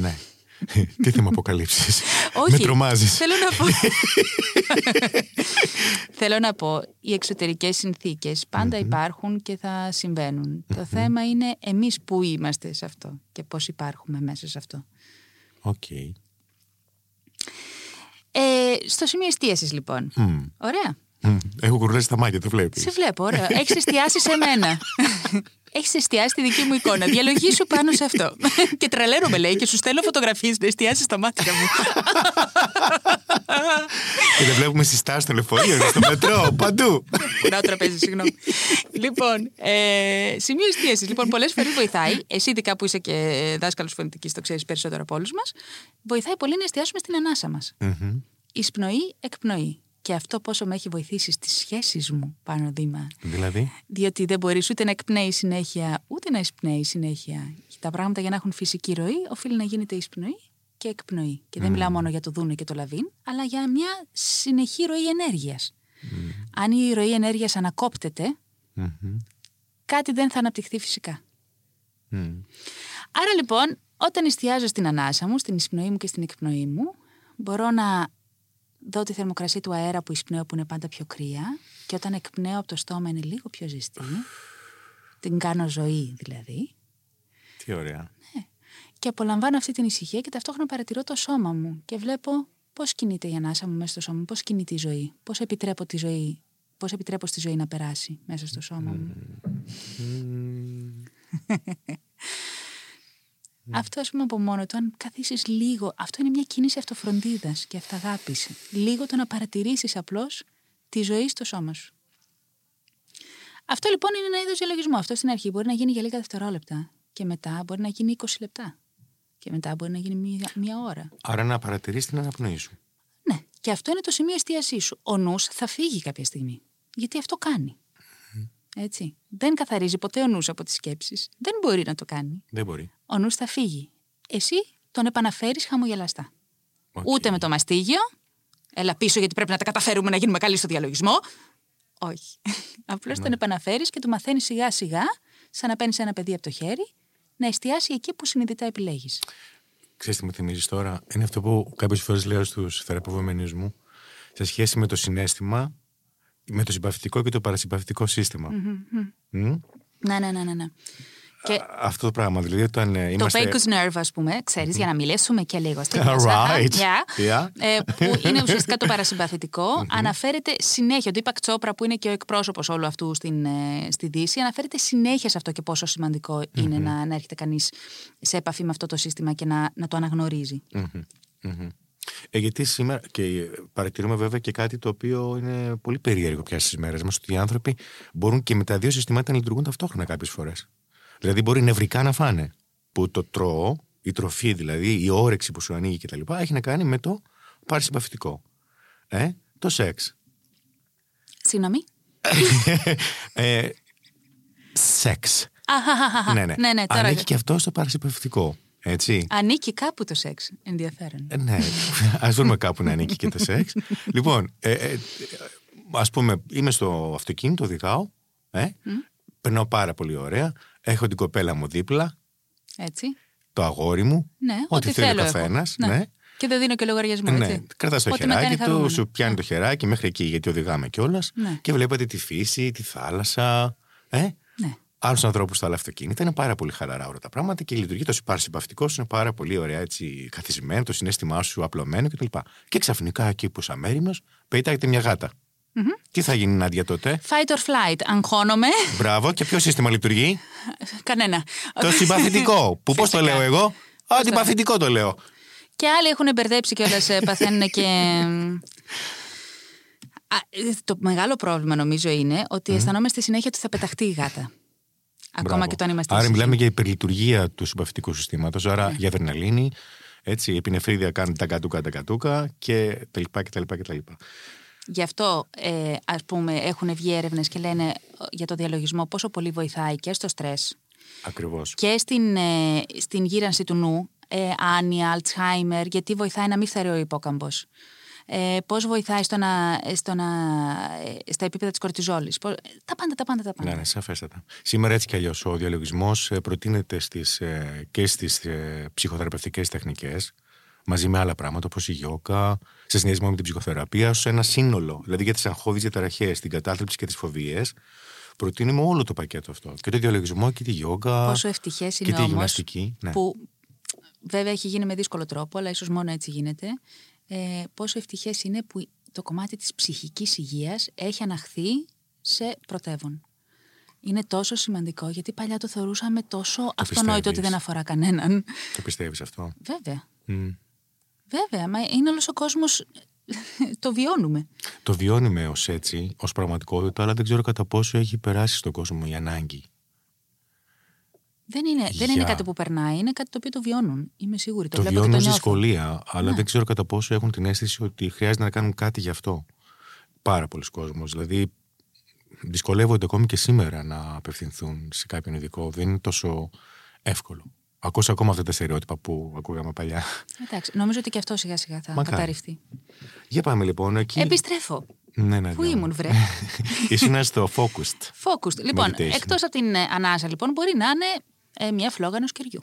ναι. [laughs] Τι θα με αποκαλύψεις; Όχι. Με τρομάζεις. Θέλω να πω. [laughs] Θέλω να πω, οι εξωτερικές συνθήκες πάντα υπάρχουν και θα συμβαίνουν. Το θέμα είναι εμείς που είμαστε σε αυτό και πώς υπάρχουμε μέσα σε αυτό. Οκ. Ε, στο σημείο εστίασης λοιπόν. Ωραία. Μμ. Έχω γουρλώσει τα μάτια, το βλέπεις. Σε βλέπω, ωραία. Έχεις εστιάσει σε μένα. [laughs] Έχεις εστιάσει τη δική μου εικόνα. Διαλογήσου πάνω σε αυτό. [laughs] και τρελαίνομαι, λέει, και σου στέλνω φωτογραφίες να εστιάσει στα μάτια μου. Και δεν βλέπουμε συστάσεις στο λεωφορείο, στο μετρό, παντού. Να τραπέζι, συγγνώμη. λοιπόν, ε, σημείο εστίασης. Λοιπόν, πολλές φορές βοηθάει. Εσύ, ειδικά που είσαι και δάσκαλος φωνητικής, το ξέρεις περισσότερο από όλους μας. Βοηθάει πολύ να εστιάσουμε στην ανάσα μας. Εισπνοή, εκπνοή. Και αυτό πόσο με έχει βοηθήσει στις σχέσεις μου πάνω δήμα. Δηλαδή, Διότι δεν μπορείς ούτε να εκπνέει συνέχεια, ούτε να εισπνέεις συνέχεια. Τα πράγματα για να έχουν φυσική ροή οφείλει να γίνεται εισπνοή και εκπνοή. Και δεν μιλάω μόνο για το δούνε και το λαβίν, αλλά για μια συνεχή ροή ενέργειας. Αν η ροή ενέργειας ανακόπτεται, κάτι δεν θα αναπτυχθεί φυσικά. Άρα λοιπόν, όταν εστιάζω στην ανάσα μου, στην εισπνοή μου και στην εκπνοή μου, μπορώ να δω τη θερμοκρασία του αέρα που εισπνέω που είναι πάντα πιο κρύα και όταν εκπνέω από το στόμα είναι λίγο πιο ζεστή. Την κάνω ζωή δηλαδή. τι ωραία. Και απολαμβάνω αυτή την ησυχία και ταυτόχρονα παρατηρώ το σώμα μου και βλέπω πώς κινείται η ανάσα μου μέσα στο σώμα μου, πώς κινείται η ζωή, πώς επιτρέπω τη ζωή, πώς επιτρέπω στη ζωή να περάσει μέσα στο σώμα μου. [laughs] Αυτό, ας πούμε, από μόνο του, αν καθίσεις λίγο, αυτό είναι μια κίνηση αυτοφροντίδας και αυταγάπη. Λίγο το να παρατηρήσεις απλώς τη ζωή στο σώμα σου. Αυτό λοιπόν είναι ένα είδος διαλογισμού. Αυτό στην αρχή μπορεί να γίνει για λίγα δευτερόλεπτα. Και μετά μπορεί να γίνει 20 λεπτά. Και μετά μπορεί να γίνει μία, μία ώρα. Άρα να παρατηρήσει την αναπνοή σου. Ναι, και αυτό είναι το σημείο εστίασής σου. Ο νους θα φύγει κάποια στιγμή. Γιατί αυτό κάνει. Έτσι. Δεν καθαρίζει ποτέ ο νους από τις σκέψεις. Δεν μπορεί να το κάνει. Δεν μπορεί. Ο νους θα φύγει. Εσύ τον επαναφέρεις χαμογελαστά. Οκ. Ούτε με το μαστίγιο. Έλα πίσω γιατί πρέπει να τα καταφέρουμε να γίνουμε καλοί στο διαλογισμό. Όχι. [laughs] Απλώς τον επαναφέρεις και του μαθαίνεις σιγά σιγά, σαν να παίρνεις ένα παιδί από το χέρι, να εστιάσει εκεί που συνειδητά επιλέγεις. Ξέρεις τι μου θυμίζεις τώρα, είναι αυτό που κάποιες φορές λέω στους θεραπευόμενους μου, σε σχέση με το συνέστημα, με το συμπαθητικό και το παρασυμπαθητικό σύστημα. Μμ. Ναι, ναι, ναι, ναι. ναι. Και Α- Αυτό το πράγμα, δηλαδή όταν ε, το είμαστε... vagus nerve, ας πούμε, ξέρεις, για να μιλήσουμε και λίγο στη [laughs] γλώσσα. Right. Yeah. Yeah. Ε, που είναι ουσιαστικά το παρασυμπαθητικό, [laughs] αναφέρεται συνέχεια. Το Deepak Chopra, που είναι και ο εκπρόσωπος όλου αυτού στην, ε, στη Δύση, αναφέρεται συνέχεια σε αυτό και πόσο σημαντικό είναι να, να έρχεται κανείς σε επαφή με αυτό το σύστημα και να, να το αναγνωρίζει. Ε, γιατί σήμερα, και ε, παρατηρούμε βέβαια και κάτι το οποίο είναι πολύ περίεργο πια στις μέρες μας, ότι οι άνθρωποι μπορούν και με τα δύο συστημάτια να λειτουργούν ταυτόχρονα κάποιες φορές. Δηλαδή, μπορεί νευρικά να φάνε. Που το τρώω, η τροφή δηλαδή, η όρεξη που σου ανοίγει κτλ. έχει να κάνει με το παρασυμπαθητικό. Ε, το σεξ. Συγγνώμη. [laughs] ε, σεξ. Αχαχαχαχα. ναι, ναι. ναι, ναι, τώρα. Ανήκει και αυτό στο παρασυμπαθητικό. Έτσι. Ανήκει κάπου το σεξ. Ενδιαφέρον. Ε, ναι, ας βρούμε κάπου να ανήκει και το σεξ. λοιπόν, ε, ε, ας πούμε, είμαι στο αυτοκίνητο, οδηγάω. Ε, Περνάω πάρα πολύ ωραία. Έχω την κοπέλα μου δίπλα, Έτσι. το αγόρι μου. Ναι, ό,τι, ό,τι θέλει ο θέλω έχω. καθένας. Ναι. Ναι. Και δεν δίνω και λογαριασμό, έτσι. Ναι, κρατάς το Ό,τι με χεράκι κάνει του, χαρούμενη. σου πιάνει το χεράκι μέχρι εκεί, γιατί οδηγάμε κιόλας. Ναι. Και βλέπετε τη φύση, τη θάλασσα. Ε; Ναι. Άλλους ανθρώπους στα άλλα αυτοκίνητα είναι πάρα πολύ χαλαρά όλα τα πράγματα και λειτουργεί το παρασυμπαυτικό σου είναι πάρα πολύ ωραία έτσι καθισμένο, το συνέστημά σου απλωμένο κτλ. Και ξαφνικά εκεί που είσαι αμέριμνος, πετάγεται μια γάτα. Τι θα γίνει, Νάντια, τότε; Fight or flight. Αγχώνομαι. Μπράβο, και ποιο σύστημα λειτουργεί; Κανένα. το συμπαθητικό. που πώς το Φυσικά. λέω εγώ; Αντιπαθητικό το λέω. Και άλλοι έχουν μπερδέψει και όλα παθαίνουν και. Α, ε, το μεγάλο πρόβλημα νομίζω είναι ότι αισθανόμαστε συνέχεια ότι θα πεταχτεί η γάτα. Ακόμα Μπράβο. και όταν είμαστε Άρα ήσυχοι. μιλάμε για υπερλειτουργία του συμπαθητικού συστήματος. Άρα για αδρεναλίνη, έτσι, η επινεφρίδια κάνει τα κατούκα, τα κατούκα και τα λοιπά και τα λοιπά και τα λοιπά. Γι' αυτό, ε, ας πούμε, έχουν βγει έρευνες και λένε ε, για το διαλογισμό πόσο πολύ βοηθάει και στο στρες Ακριβώς. και στην, ε, στην γύρανση του νου, ε, άνοια, αλτσχάιμερ, γιατί βοηθάει να μην φθαρεί ο υπόκαμπος. Ε, πώς βοηθάει στο να, στο να, ε, στα επίπεδα της κορτιζόλης. Πώς- τα πάντα, τα πάντα, τα πάντα. Ναι, ναι, σαφέστατα. Σήμερα έτσι κι αλλιώς ο διαλογισμός προτείνεται στις, ε, και στις ψυχοθεραπευτικές τεχνικές μαζί με άλλα πράγματα όπως η γιόκα, σε συνδυασμό με την ψυχοθεραπεία, ως ένα σύνολο. Δηλαδή για τις αγχώδεις διαταραχές, την κατάθλιψη και τις φοβίες. Προτείνουμε όλο το πακέτο αυτό. Και το διαλογισμό και τη γιόκα. Πόσο ευτυχές και είναι τη όμως γυμναστική. Ναι. που βέβαια έχει γίνει με δύσκολο τρόπο, αλλά ίσως μόνο έτσι γίνεται. Ε, πόσο ευτυχές είναι που το κομμάτι της ψυχικής υγείας έχει αναχθεί σε πρωτεύον. Είναι τόσο σημαντικό γιατί παλιά το θεωρούσαμε τόσο αυτονόητο ότι πιστεύεις. δεν αφορά κανέναν. Το πιστεύεις αυτό; Βέβαια. Μμ. Βέβαια. Μα είναι όλος ο κόσμος. [laughs] το βιώνουμε. Το βιώνουμε ως έτσι, ως πραγματικότητα, αλλά δεν ξέρω κατά πόσο έχει περάσει στον κόσμο η ανάγκη. Δεν είναι, δεν είναι Για. κάτι που περνάει, είναι κάτι το οποίο το βιώνουν. Είμαι σίγουρη. Το, Το, βλέπω και βιώνουν το ως νιώθω. δυσκολία, αλλά Ναι. δεν ξέρω κατά πόσο έχουν την αίσθηση ότι χρειάζεται να κάνουν κάτι γι' αυτό. Πάρα πολλοί κόσμος. Δηλαδή, δυσκολεύονται ακόμη και σήμερα να απευθυνθούν σε κάποιον ειδικό. Δεν είναι τόσο εύκολο. Ακούσα ακόμα αυτά τα στερεότυπα που ακούγαμε παλιά. Εντάξει, νομίζω ότι και αυτό σιγά σιγά θα Μακάρι. καταρριφθεί. Για πάμε λοιπόν εκεί. Επιστρέφω. Ναι, ναι, Πού ναι. ήμουν, βρε; [laughs] Ήσουν στο focused. Focused. Λοιπόν, Meditation. εκτός από την ε, ανάσα, λοιπόν, μπορεί να είναι ε, μια φλόγα ενός κεριού.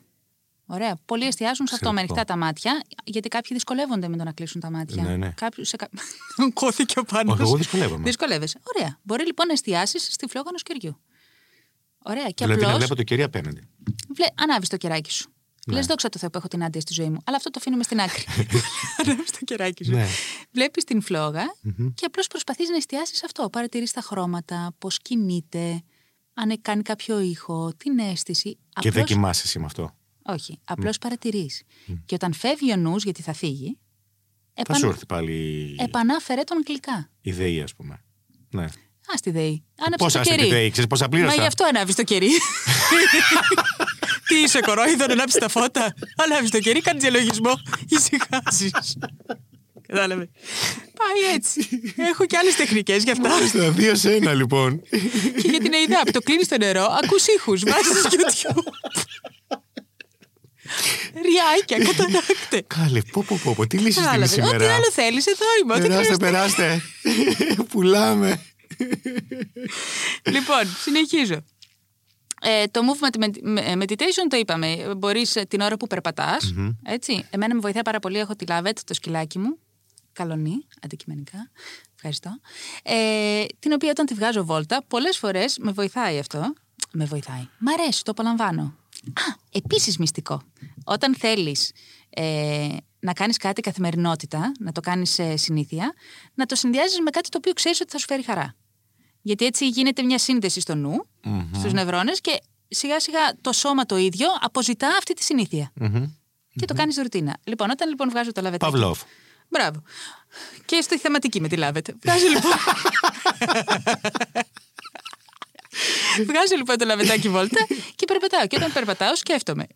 Ωραία. Πολλοί εστιάζουν σε αυτό με Εξαιρετικό. ανοιχτά τα μάτια, γιατί κάποιοι δυσκολεύονται με το να κλείσουν τα μάτια. Ναι, ναι. Κάποιους σε... κα- [laughs] Κόθηκε ο πάνω. Όχι, εγώ δυσκολεύομαι. Δυσκολεύεσαι. Ωραία. Μπορεί λοιπόν να εστιάσεις στη φλόγα ενός κεριού. Ωραία. Και δηλαδή να απλώς. βλέπω το κερί απέναντι. Βλέ... Ανάβεις το κεράκι σου. Ναι. Λες, δόξα τω Θεώ που έχω την άντια στη ζωή μου. Αλλά αυτό το αφήνουμε στην άκρη. [laughs] Ανάβεις το κεράκι σου. Ναι. Βλέπεις την φλόγα και απλώς προσπαθείς να εστιάσεις αυτό. Παρατηρείς τα χρώματα, πώς κινείται, αν κάνει κάποιο ήχο, την αίσθηση. Και Απλώς- δεν κοιμάσαι εσύ με αυτό. Όχι. Απλώς παρατηρείς. Και όταν φεύγει ο νους, γιατί θα φύγει, Θα επανα... σου έρθει πάλι η επανάφερε τον γλυκά. ιδέα, ας πούμε. Ναι. Α τη ΔΕΗ. Άναψε Πόσα το στη κερί. ΔΕΗ, ξέρεις πόσα Μα πλήρωσα. γι' αυτό; ανάβεις το κερί. Τι είσαι κορόιδο να ανάψεις τα φώτα. Ανάβεις το κερί, κάνεις διαλογισμό. Ησυχάζει. Κατάλαβε. Πάει έτσι. Έχω και άλλες τεχνικές γι' αυτά. Μάλιστα, δύο σε ένα λοιπόν. και για την ΕΙΔΑΠ. Το κλείνεις στο νερό, ακούς ήχους. Βάζεις YouTube. Ριάκια, κατανάκτε. Κάλε, πω, πω, πω, πω, τι λύσεις δίνεις Κατάλαβε. Ό,τι σήμερα. άλλο θέλεις, εδώ είμαι. Ό,τι Περάστε, χρειαστεί. περάστε. Πουλάμε. Λοιπόν, συνεχίζω. Ε, το movement med- με- meditation το είπαμε. Μπορείς την ώρα που περπατα Έτσι. Εμένα με βοηθάει πάρα πολύ. Έχω τη λάβετ, το σκυλάκι μου. Καλονή, αντικειμενικά. Ευχαριστώ. Ε, την οποία όταν τη βγάζω βόλτα, πολλές φορές με βοηθάει αυτό. Με βοηθάει. Μ' αρέσει, το απολαμβάνω. Α, επίσης μυστικό. Όταν θέλεις ε, να κάνεις κάτι καθημερινότητα, να το κάνεις συνήθεια, να το συνδυάζεις με κάτι το οποίο ξέρεις ότι θα σου φέρει χαρά. Γιατί έτσι γίνεται μια σύνδεση στο νου, στους νευρώνες και σιγά σιγά το σώμα το ίδιο αποζητά αυτή τη συνήθεια. Και το κάνεις ρουτίνα. Λοιπόν, όταν λοιπόν βγάζω το λαβετάκι... Παυλόφ. Μπράβο. Και στη θεματική με τη λάβετε. Βγάζω λοιπόν... [laughs] Βγάζω λοιπόν το λαβετάκι βόλτα και περπατάω. Και όταν περπατάω, σκέφτομαι.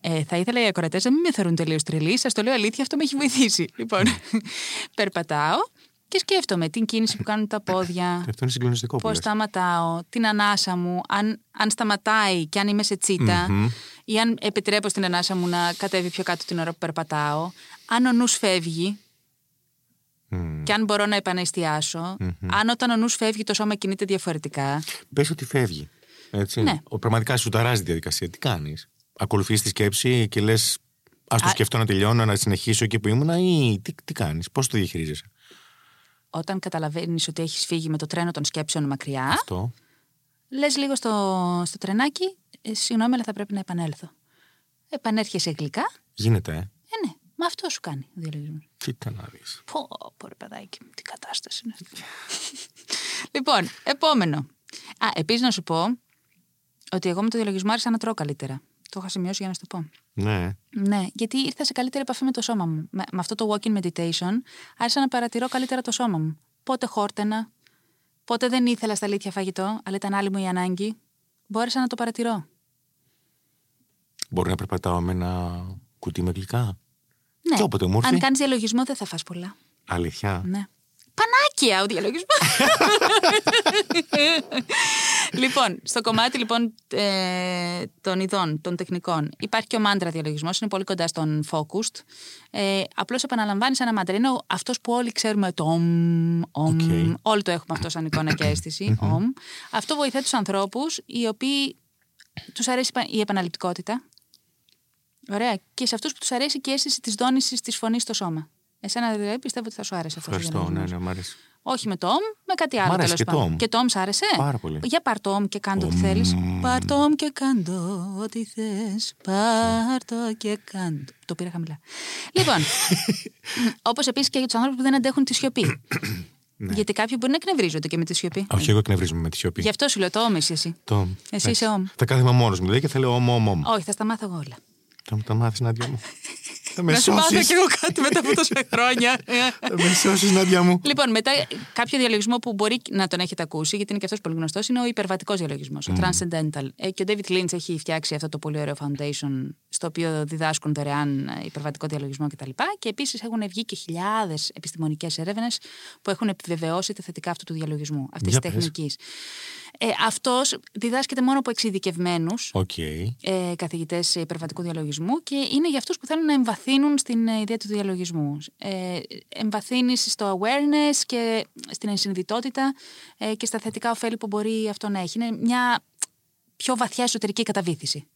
Ε, θα ήθελα οι ακροατές να μην με θεωρούν τελείως τρελή. Σας το λέω αλήθεια, αυτό με έχει βοηθήσει. Λοιπόν, περπατάω και σκέφτομαι την κίνηση που κάνουν τα πόδια. Και αυτό είναι συγκλονιστικό που Πώς λες. σταματάω, την ανάσα μου, αν, αν σταματάει και αν είμαι σε τσιτα ή αν επιτρέπω στην ανάσα μου να κατέβει πιο κάτω την ώρα που περπατάω, αν ο νους φεύγει Μμμ. και αν μπορώ να επανεστιασω αν όταν ο νους φεύγει το σώμα κινείται διαφορετικά. Πες ότι φεύγει. Έτσι. Ναι. Ο, πραγματικά σου ταράζει η διαδικασία. Τι κάνεις; Ακολουθείς τη σκέψη και λες ας το Α- σκεφτώ να τελειώνω, να συνεχίσω εκεί που ήμουνα ή τι, τι κάνεις; Πώς το διαχειρίζεσαι; Όταν καταλαβαίνεις ότι έχεις φύγει με το τρένο των σκέψεων μακριά, Αυτό. λες λίγο στο, στο τρενάκι, «Ε, συγγνώμη, αλλά θα πρέπει να επανέλθω. Επανέρχεσαι γλυκά. Γίνεται, ε. Ε, ναι, μα αυτό σου κάνει ο διαλογισμός. Κοίτα να δεις. Πω, πω ρε παιδάκι μου, τι κατάσταση είναι αυτή. [laughs] λοιπόν, επόμενο. Α, επίσης να σου πω ότι εγώ με το διαλογισμό άρχισα να τρώω καλύτερα. Το είχα σημειώσει για να σου το πω. Ναι. Ναι, γιατί ήρθα σε καλύτερη επαφή με το σώμα μου. Με, με αυτό το walking meditation άρχισα να παρατηρώ καλύτερα το σώμα μου. Πότε χόρτενα, πότε δεν ήθελα στα αλήθεια φαγητό, αλλά ήταν άλλη μου η ανάγκη. Μπόρεσα να το παρατηρώ. Μπορεί να περπατάω με ένα κουτί με γλυκά; Ναι. Και όποτε μου έρθει. Αν κάνεις διαλογισμό, δεν θα φας πολλά. Αλήθεια. Ναι. Πανάκεια ο διαλογισμός. [laughs] λοιπόν, στο κομμάτι λοιπόν ε, των ειδών, των τεχνικών, υπάρχει και ο μάντρα διαλογισμός, είναι πολύ κοντά στον focused. Ε, Απλώς επαναλαμβάνεις ένα μάντρα. Είναι αυτός που όλοι ξέρουμε το ομ, ομ. Οκ. Όλοι το έχουμε αυτό σαν εικόνα και αίσθηση. ομ. Αυτό βοηθάει τους ανθρώπους οι οποίοι τους αρέσει η επαναληπτικότητα. Ωραία. Και σε αυτούς που τους αρέσει και η αίσθηση της δόνησης της φωνής στο σώμα. Εσένα δηλαδή πιστεύω ότι θα σου άρεσε αυτός. Ευχαριστώ. Ναι, ναι, μ' αρέσει. Όχι με το ομ, με κάτι άλλο. Μ' αρέσει τέλος και το πάντων. ομ. Και το ομ σ' άρεσε; Πάρα πολύ. Για πάρ το ομ και κάντο ό,τι Ομ. θέλεις. Πάρ το ομ και κάντο ό,τι θες. Πάρ το και κάντο. Το πήρα χαμηλά. λοιπόν, [laughs] όπως επίσης και για τους ανθρώπους που δεν αντέχουν τη σιωπή. [clears throat] Ναι. Γιατί κάποιοι μπορεί να εκνευρίζονται και με τη σιωπή. Όχι, εγώ εκνευρίζομαι με τη σιωπή. Γι' αυτό σου λέω το όμεις εσύ. Το... Εσύ εντάξει. είσαι όμ. Θα κάθομαι μόνος μου δηλαδή και θα λέω όμο, όμο. όμο. Όχι, θα στα μάθω εγώ όλα. Θα μου τα μάθεις, Νάντια μου. [laughs] Θα με Να σου μάθω σώσεις. κι εγώ κάτι μετά από τόσα χρόνια. [laughs] Θα με σώσεις, Νάντια μου. Λοιπόν, μετά κάποιο διαλογισμό που μπορεί να τον έχετε ακούσει, γιατί είναι και αυτός πολύ γνωστός, είναι ο υπερβατικός διαλογισμός, ο Transcendental. Ε, και ο David Lynch έχει φτιάξει αυτό το πολύ ωραίο foundation, στο οποίο διδάσκουν δωρεάν ε, υπερβατικό διαλογισμό κτλ. Και επίσης έχουν βγει και χιλιάδες επιστημονικές έρευνες που έχουν επιβεβαιώσει τα θετικά αυτού του διαλογισμού, αυτής της Για πες. τεχνικής. Ε, αυτός διδάσκεται μόνο από εξειδικευμένους Οκ. ε, καθηγητές υπερβατικού διαλογισμού και είναι για αυτούς που θέλουν να εμβαθύνουν στην ε, ιδέα του διαλογισμού. Ε, εμβαθύνεις στο awareness και στην ενσυνειδητότητα ε, και στα θετικά οφέλη που μπορεί αυτό να έχει. Είναι μια πιο βαθιά εσωτερική καταβύθιση.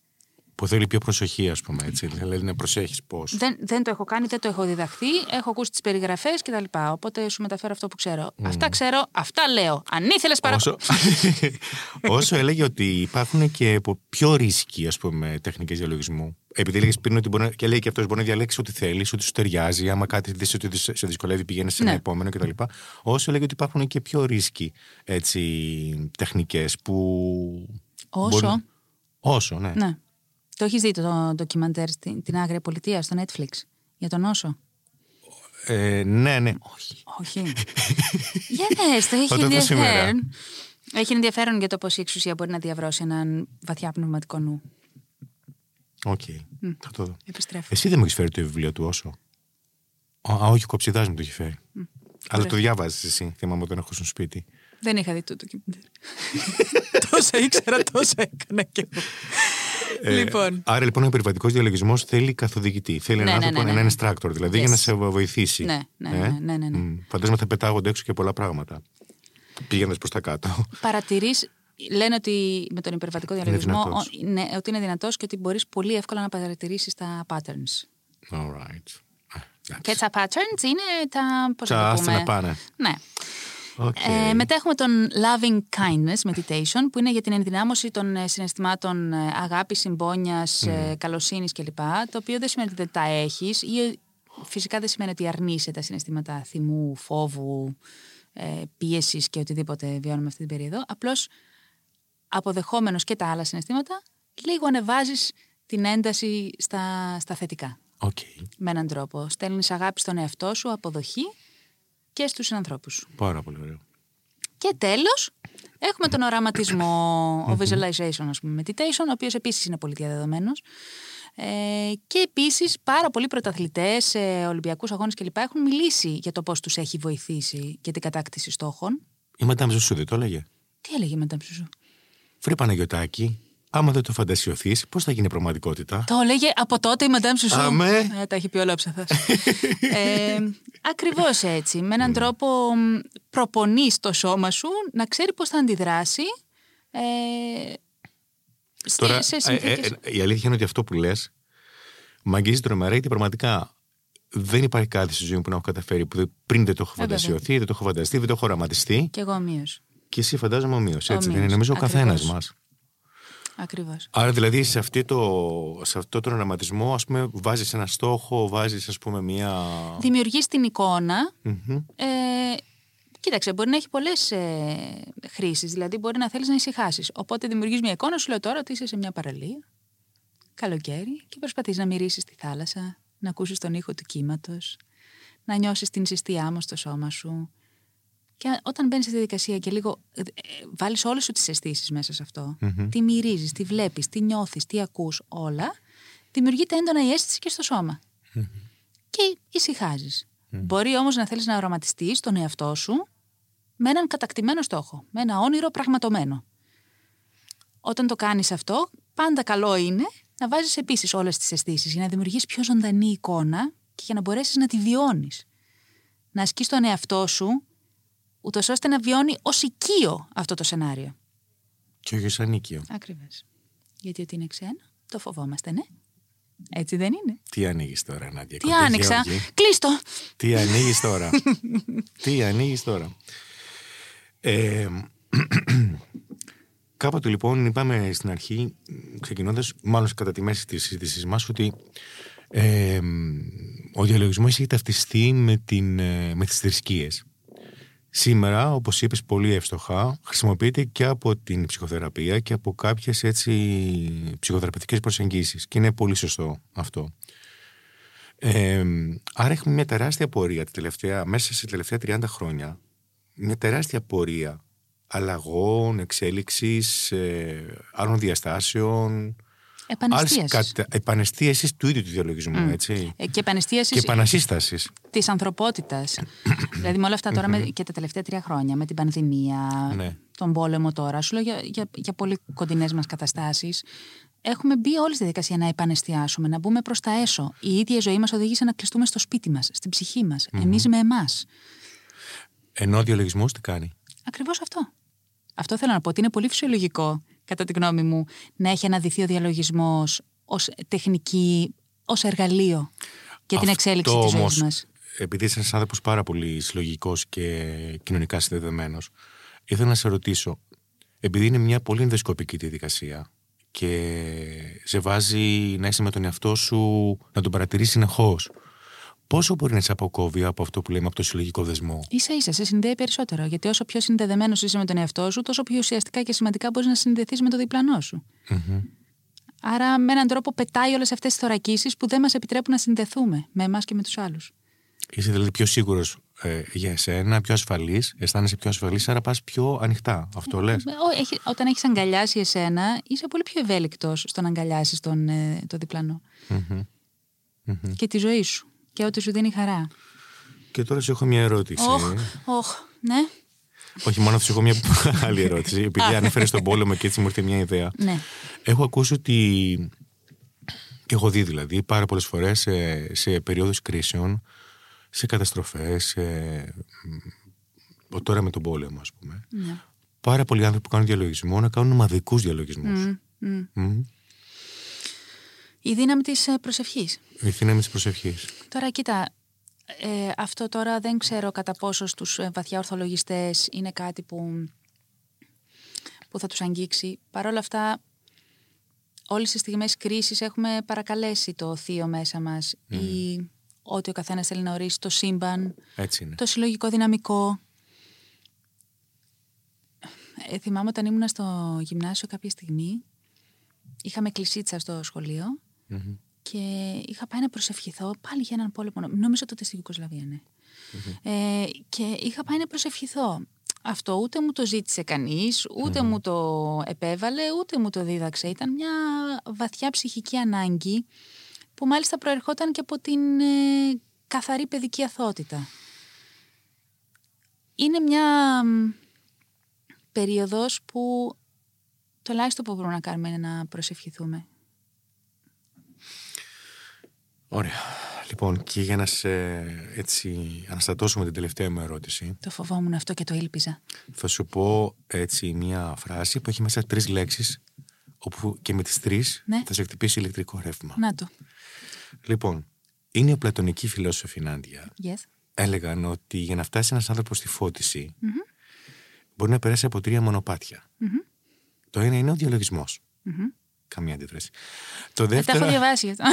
Που θέλει πιο προσοχή, ας πούμε έτσι. Δηλαδή να προσέχεις πώς. Δεν, δεν το έχω κάνει, δεν το έχω διδαχθεί. Έχω ακούσει τις περιγραφές κτλ. Οπότε σου μεταφέρω αυτό που ξέρω. Αυτά ξέρω, αυτά λέω. Αν ήθελες παρακολουθώ. Όσο, [laughs] όσο έλεγε ότι υπάρχουν και από πιο ρίσκοι ας πούμε, τεχνικές διαλογισμού. Επειδή έλεγες πριν ότι μπορεί, να- και λέει και αυτός μπορεί να διαλέξει ό,τι θέλεις, ό,τι σου ταιριάζει. Άμα κάτι δεις ότι σε σε δυσκολεύει, πηγαίνεις σε ένα Ναι. επόμενο κτλ. Όσο έλεγε ότι υπάρχουν και πιο ρίσκοι τεχνικές που. Όσο. μπορούν- Όσσο, ναι. Ναι. Το έχεις δει το ντοκιμαντέρ στην την Άγρια Πολιτεία στο Netflix για τον Όσσο; Ε, ναι, ναι. Όχι. Όχι. Για δες, το έχει Θα το δω σήμερα. ενδιαφέρον. Έχει ενδιαφέρον για το πώς η εξουσία μπορεί να διαβρώσει έναν βαθιά πνευματικό νου. Οκ. Θα το δω. Επιστρέφω. Εσύ δεν μου έχεις φέρει το βιβλίο του Όσσο; Α, α, όχι, ο Κοψιδάς μου το έχει φέρει. Αλλά το διάβαζες εσύ. Θυμάμαι όταν έχω στο σπίτι. Δεν είχα δει το ντοκιμαντέρ. [laughs] τόσα ήξερα, τόσα έκανα κι εγώ. Ε, λοιπόν. Άρα λοιπόν ο περιβατικό διαλογισμός θέλει καθοδηγητή. Θέλει Ναι, έναν ναι, άνθρωπο, ναι, ναι. έναν instructor, δηλαδή Yes. για να σε βοηθήσει. Ναι, ναι, Ε; ναι, ναι, ναι, ναι. Μμ. Φαντάζομαι θα πετάγονται έξω και πολλά πράγματα. Πήγαινες προς τα κάτω. Παρατηρείς, λένε ότι με τον υπερβατικό διαλογισμό δυνατός. ο- ναι, ότι είναι δυνατός και ότι μπορείς πολύ εύκολα να παρατηρήσεις τα patterns. Alright. Α, εντάξει. Και τα patterns είναι τα. Πώς Τα να το άστα πούμε. να πάνε. Ναι. Οκ. Ε, μετά έχουμε τον Loving Kindness Meditation, που είναι για την ενδυνάμωση των ε, συναισθημάτων ε, αγάπης, συμπόνιας, ε, καλοσύνης κλπ. Το οποίο δεν σημαίνει ότι δεν τα έχεις ή ε, φυσικά δεν σημαίνει ότι αρνείσαι τα συναισθήματα θυμού, φόβου, ε, πίεσης και οτιδήποτε βιώνουμε αυτή την περίοδο. Απλώς αποδεχόμενος και τα άλλα συναισθήματα, λίγο ανεβάζεις την ένταση στα, στα θετικά. Οκ. Με έναν τρόπο. Στέλνεις αγάπη στον εαυτό σου, αποδοχή και στους συνανθρώπους σου. Πάρα πολύ ωραίο. Και τέλος, έχουμε τον οραματισμό, ο visualization, ας πούμε, meditation, ο οποίος επίσης είναι πολύ διαδεδομένος. Ε, και επίσης πάρα πολλοί πρωταθλητές σε Ολυμπιακούς αγώνες κλπ. έχουν μιλήσει για το πώς τους έχει βοηθήσει για την κατάκτηση στόχων. Η Μαντάμ Ζωσού δεν το έλεγε; Τι έλεγε μετά σου. Βρε Παναγιωτάκη, άμα δεν το φαντασιωθείς, πώς θα γίνει πραγματικότητα; Το έλεγε από τότε η Μαντάμ Σουσού. Αμέ. Ε, τα έχει πει ολόψαθα. ε, Ακριβώς έτσι. Με έναν τρόπο μ, προπονείς το σώμα σου να ξέρει πώς θα αντιδράσει ε, Τώρα, σε ε, συνθήκες. ε, ε, η αλήθεια είναι ότι αυτό που λες μ' αγγίζει τρομερά γιατί πραγματικά δεν υπάρχει κάτι στη ζωή μου που να έχω καταφέρει που δεν- πριν δεν το έχω Ε, βέβαια. φαντασιωθεί, δεν το έχω φανταστεί, δεν το έχω οραματιστεί. Κι εγώ ομοίως. Και εσύ φαντάζομαι ομοίω. Έτσι δεν είναι; Ομοίως, Νομίζω ο καθένας ακριβώς. μας. Ακριβώς. Άρα δηλαδή σε, αυτή το, σε αυτό τον οραματισμό, ας πούμε, βάζεις ένα στόχο, βάζεις ας πούμε μία... Δημιουργείς την εικόνα. Μμμ. Ε, κοίταξε, μπορεί να έχει πολλές ε, χρήσεις. Δηλαδή, μπορεί να θέλεις να ησυχάσεις. Οπότε δημιουργείς μια εικόνα, σου λέω τώρα ότι είσαι σε μια παραλία, καλοκαίρι, και προσπαθείς να μυρίσεις τη θάλασσα, να ακούσεις τον ήχο του κύματος, να νιώσεις την ζεστή άμμο στο σώμα σου. Και όταν μπαίνεις στη διαδικασία και λίγο ε, ε, βάλεις όλες σου τις αισθήσεις μέσα σε αυτό, τι μυρίζεις, τι βλέπεις, τι νιώθεις, τι ακούς, όλα, δημιουργείται έντονα η αίσθηση και στο σώμα και ησυχάζεις. Μπορεί όμως να θέλεις να οραματιστεί τον εαυτό σου με έναν κατακτημένο στόχο, με ένα όνειρο πραγματομένο. Όταν το κάνεις αυτό, πάντα καλό είναι να βάζεις επίσης όλες τις αισθήσεις για να δημιουργήσει πιο ζωντανή εικόνα και για να μπορέσεις να τη βιώνεις. Να ασκείς τον εαυτό σου, ούτως ώστε να βιώνει ως οικείο αυτό το σενάριο. Και όχι σαν νίκιο. Ακριβώς. Γιατί ότι είναι ξένο, το φοβόμαστε, ναι. Έτσι δεν είναι. Τι ανοίγεις τώρα, Νάντια. Τι κοντές άνοιξα. Γεώργη; Κλείστο. Τι ανοίγεις τώρα; [laughs] Τι ανοίγεις τώρα; Ε, κάποτε λοιπόν είπαμε στην αρχή, ξεκινώντας, μάλλον κατά τη μέση της συζήτησής μας, ότι ε, ο διαλογισμός έχει ταυτιστεί με, την, ε, με τις θρησκείες. Σήμερα, όπως είπες πολύ εύστοχα, χρησιμοποιείται και από την ψυχοθεραπεία και από κάποιες έτσι ψυχοθεραπευτικές προσεγγίσεις και είναι πολύ σωστό αυτό. Ε, άρα έχουμε μια τεράστια πορεία τελευταία, μέσα σε τελευταία 30 χρόνια, μια τεράστια πορεία αλλαγών, εξέλιξης, ε, άλλων διαστάσεων, Επανεστίαση. του ίδιου του διαλογισμού, έτσι. Ε, και επανεστίαση. Και επανασύστασης. Της ανθρωπότητας. [coughs] δηλαδή, με όλα αυτά τώρα και τα τελευταία τρία χρόνια, με την πανδημία, ναι. τον πόλεμο τώρα, σου λέω για, για, για πολύ κοντινές μας καταστάσεις, έχουμε μπει όλη στη διαδικασία να επανεστιάσουμε, να μπούμε προς τα έσω. Η ίδια η ζωή μας οδήγησε να κλειστούμε στο σπίτι μας, στην ψυχή μας. Mm-hmm. Εμείς με εμάς. Ενώ ο διαλογισμός τι κάνει; Ακριβώς αυτό. Αυτό θέλω να πω ότι είναι πολύ φυσιολογικό κατά τη γνώμη μου, να έχει αναδυθεί ο διαλογισμός ως τεχνική, ως εργαλείο για την εξέλιξη της ζωής μας. Επειδή είσαι ένας άνθρωπος πάρα πολύ συλλογικός και κοινωνικά συνδεδεμένος, ήθελα να σε ρωτήσω, επειδή είναι μια πολύ ενδοσκοπική διαδικασία και σε βάζει να είσαι με τον εαυτό σου, να τον παρατηρείς συνεχώς. Πόσο μπορεί να σε αποκόβει από αυτό που λέμε από το συλλογικό δεσμό; σα ίσα, σε συνδέει περισσότερο. Γιατί όσο πιο συνδεδεμένος είσαι με τον εαυτό σου, τόσο πιο ουσιαστικά και σημαντικά μπορείς να συνδεθείς με το διπλανό σου. Mm-hmm. Άρα, με έναν τρόπο πετάει όλες αυτές τις θωρακίσεις που δεν μας επιτρέπουν να συνδεθούμε με εμάς και με τους άλλους. Είσαι δηλαδή πιο σίγουρος ε, για εσένα, πιο ασφαλής, αισθάνεσαι πιο ασφαλής, άρα πας πιο ανοιχτά. Αυτό λες; Όταν έχεις αγκαλιάσει εσένα, είσαι πολύ πιο ευέλικτος στο να αγκαλιάσεις τον, ε, το διπλανό. Mm-hmm. Mm-hmm. Και τη ζωή σου και ό,τι σου δίνει χαρά. Και τώρα σου έχω μια ερώτηση. Όχ, όχ, ναι. Όχι, μόνο σου έχω μια άλλη ερώτηση. Επειδή ανέφερες στον πόλεμο και έτσι μου ήρθε μια ιδέα. Ναι. Έχω ακούσει ότι. και έχω δει δηλαδή πάρα πολλές φορές σε, σε περίοδου κρίσεων, σε καταστροφές, σε... τώρα με τον πόλεμο, ας πούμε. Ναι. Πάρα πολλοί άνθρωποι που κάνουν διαλογισμό να κάνουν ομαδικούς διαλογισμούς. Η δύναμη της ε, προσευχής. Η δύναμη της προσευχής. Τώρα κοίτα, ε, αυτό τώρα δεν ξέρω κατά πόσο στους ε, βαθιά ορθολογιστές είναι κάτι που, που θα τους αγγίξει. Παρ' όλα αυτά, όλες τις στιγμές κρίσης έχουμε παρακαλέσει το θείο μέσα μας ή ότι ο καθένας θέλει να ορίσει το σύμπαν, το συλλογικό δυναμικό. Ε, θυμάμαι όταν ήμουν στο γυμνάσιο κάποια στιγμή, είχαμε κλεισίτσα στο σχολείο και είχα πάει να προσευχηθώ πάλι για έναν πόλεμο. Νομίζω τότε στην Ιουκοσλαβία, ναι. Ε, και είχα πάει να προσευχηθώ. Αυτό ούτε μου το ζήτησε κανείς, μου το επέβαλε, ούτε μου το δίδαξε. Ήταν μια βαθιά ψυχική ανάγκη που μάλιστα προερχόταν και από την ε, καθαρή παιδική αθότητα. Είναι μια περίοδος που το ελάχιστο που μπορούμε να κάνουμε είναι να προσευχηθούμε. Ωραία. Λοιπόν, και για να σε έτσι αναστατώσουμε την τελευταία μου ερώτηση. Το φοβόμουν αυτό και το ήλπιζα. Θα σου πω έτσι μια φράση που έχει μέσα τρεις λέξεις, όπου και με τις τρεις ναι. θα σε χτυπήσει ηλεκτρικό ρεύμα. Να το. Λοιπόν, είναι οι πλατωνικοί φιλόσοφοι Νάντια. Yes. Έλεγαν ότι για να φτάσει ένας άνθρωπος στη φώτιση mm-hmm. μπορεί να περάσει από τρία μονοπάτια. Mm-hmm. Το ένα είναι ο διαλογισμός. Mm-hmm. Καμία αντίδραση. Το δεύτερο. Τα έχω διαβάσει αυτό.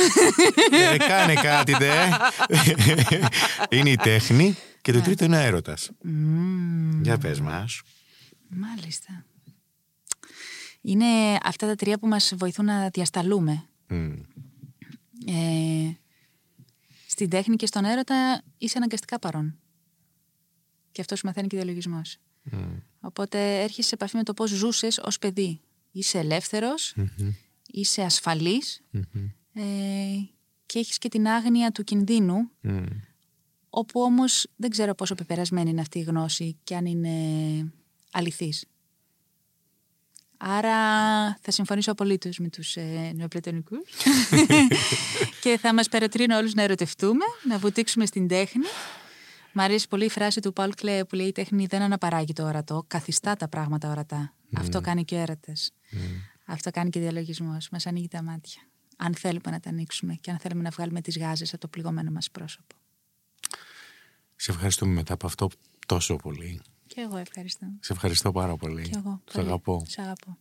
Ε, κάνε κάτι, δε. είναι η τέχνη. Και το ναι. τρίτο είναι ο έρωτας. Για πες μας. Μάλιστα. Είναι αυτά τα τρία που μας βοηθούν να διασταλούμε. Ε, στην τέχνη και στον έρωτα είσαι αναγκαστικά παρόν. Και αυτός σου μαθαίνει και διαλογισμός. Οπότε έρχεσαι σε επαφή με το πώς ζούσες ως παιδί. Είσαι είσαι ε, και έχεις και την άγνοια του κινδύνου όπου όμως δεν ξέρω πόσο πεπερασμένη είναι αυτή η γνώση και αν είναι αληθής. Άρα θα συμφωνήσω απολύτως με τους ε, [laughs] και θα μας περατρύνω όλους να ερωτευτούμε, να βουτήξουμε στην τέχνη. Μ' αρέσει πολύ η φράση του Πολ Κλέ που λέει η τέχνη δεν αναπαράγει το ορατό, καθιστά τα πράγματα ορατά. Αυτό κάνει και ο έρωτας. Αυτό κάνει και διαλογισμός. Μας ανοίγει τα μάτια. Αν θέλουμε να τα ανοίξουμε και αν θέλουμε να βγάλουμε τις γάζες από το πληγωμένο μας πρόσωπο. Σε ευχαριστούμε μετά από αυτό τόσο πολύ. Και εγώ ευχαριστώ. Σε ευχαριστώ πάρα πολύ. Και εγώ. Σε αγαπώ. Σε αγαπώ.